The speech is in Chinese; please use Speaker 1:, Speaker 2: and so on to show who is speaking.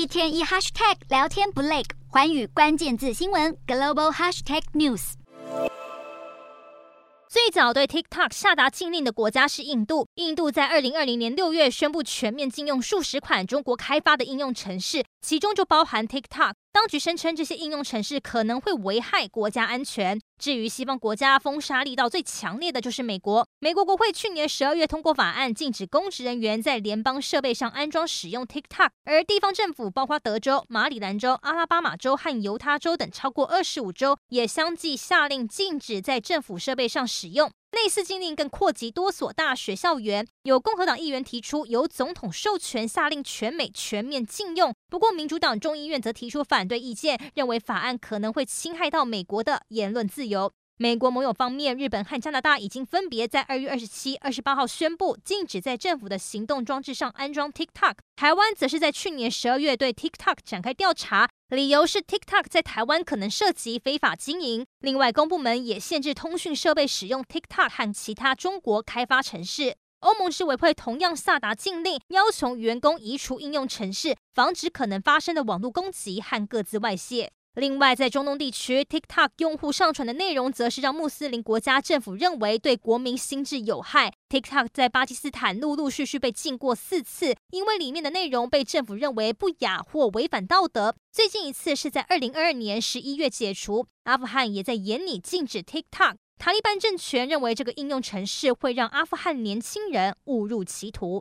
Speaker 1: 一天一 hashtag 聊天不累，寰宇关键字新闻 global hashtag news。
Speaker 2: 最早对 TikTok 下达禁令的国家是印度。印度在二零二零年六月宣布全面禁用数十款中国开发的应用程式，其中就包含 TikTok。当局声称这些应用程式可能会危害国家安全。至于西方国家封杀力道最强烈的就是美国。美国国会去年十二月通过法案，禁止公职人员在联邦设备上安装使用 TikTok。而地方政府包括德州、马里兰州、阿拉巴马州和犹他州等超过二十五州，也相继下令禁止在政府设备上使用。类似禁令更扩及多所大学校园。有共和党议员提出由总统授权下令全美全面禁用，不过民主党众议院则提出反对意见，认为法案可能会侵害到美国的言论自由。美国盟友方面，日本和加拿大已经分别在二月二十七、二十八号宣布禁止在政府的行动装置上安装 TikTok。台湾则是在去年十二月对 TikTok 展开调查，理由是 TikTok 在台湾可能涉及非法经营。另外，公部门也限制通讯设备使用 TikTok 和其他中国开发城市。欧盟执委会同样下达禁令，要求员工移除应用程式，防止可能发生的网络攻击和各自外泄。另外，在中东地区，TikTok 用户上传的内容则是让穆斯林国家政府认为对国民心智有害。TikTok 在巴基斯坦陆陆续续被禁过四次，因为里面的内容被政府认为不雅或违反道德。最近一次是在二零二二年十一月解除。阿富汗也在严拟禁止 TikTok。塔利班政权认为这个应用程式会让阿富汗年轻人误入歧途。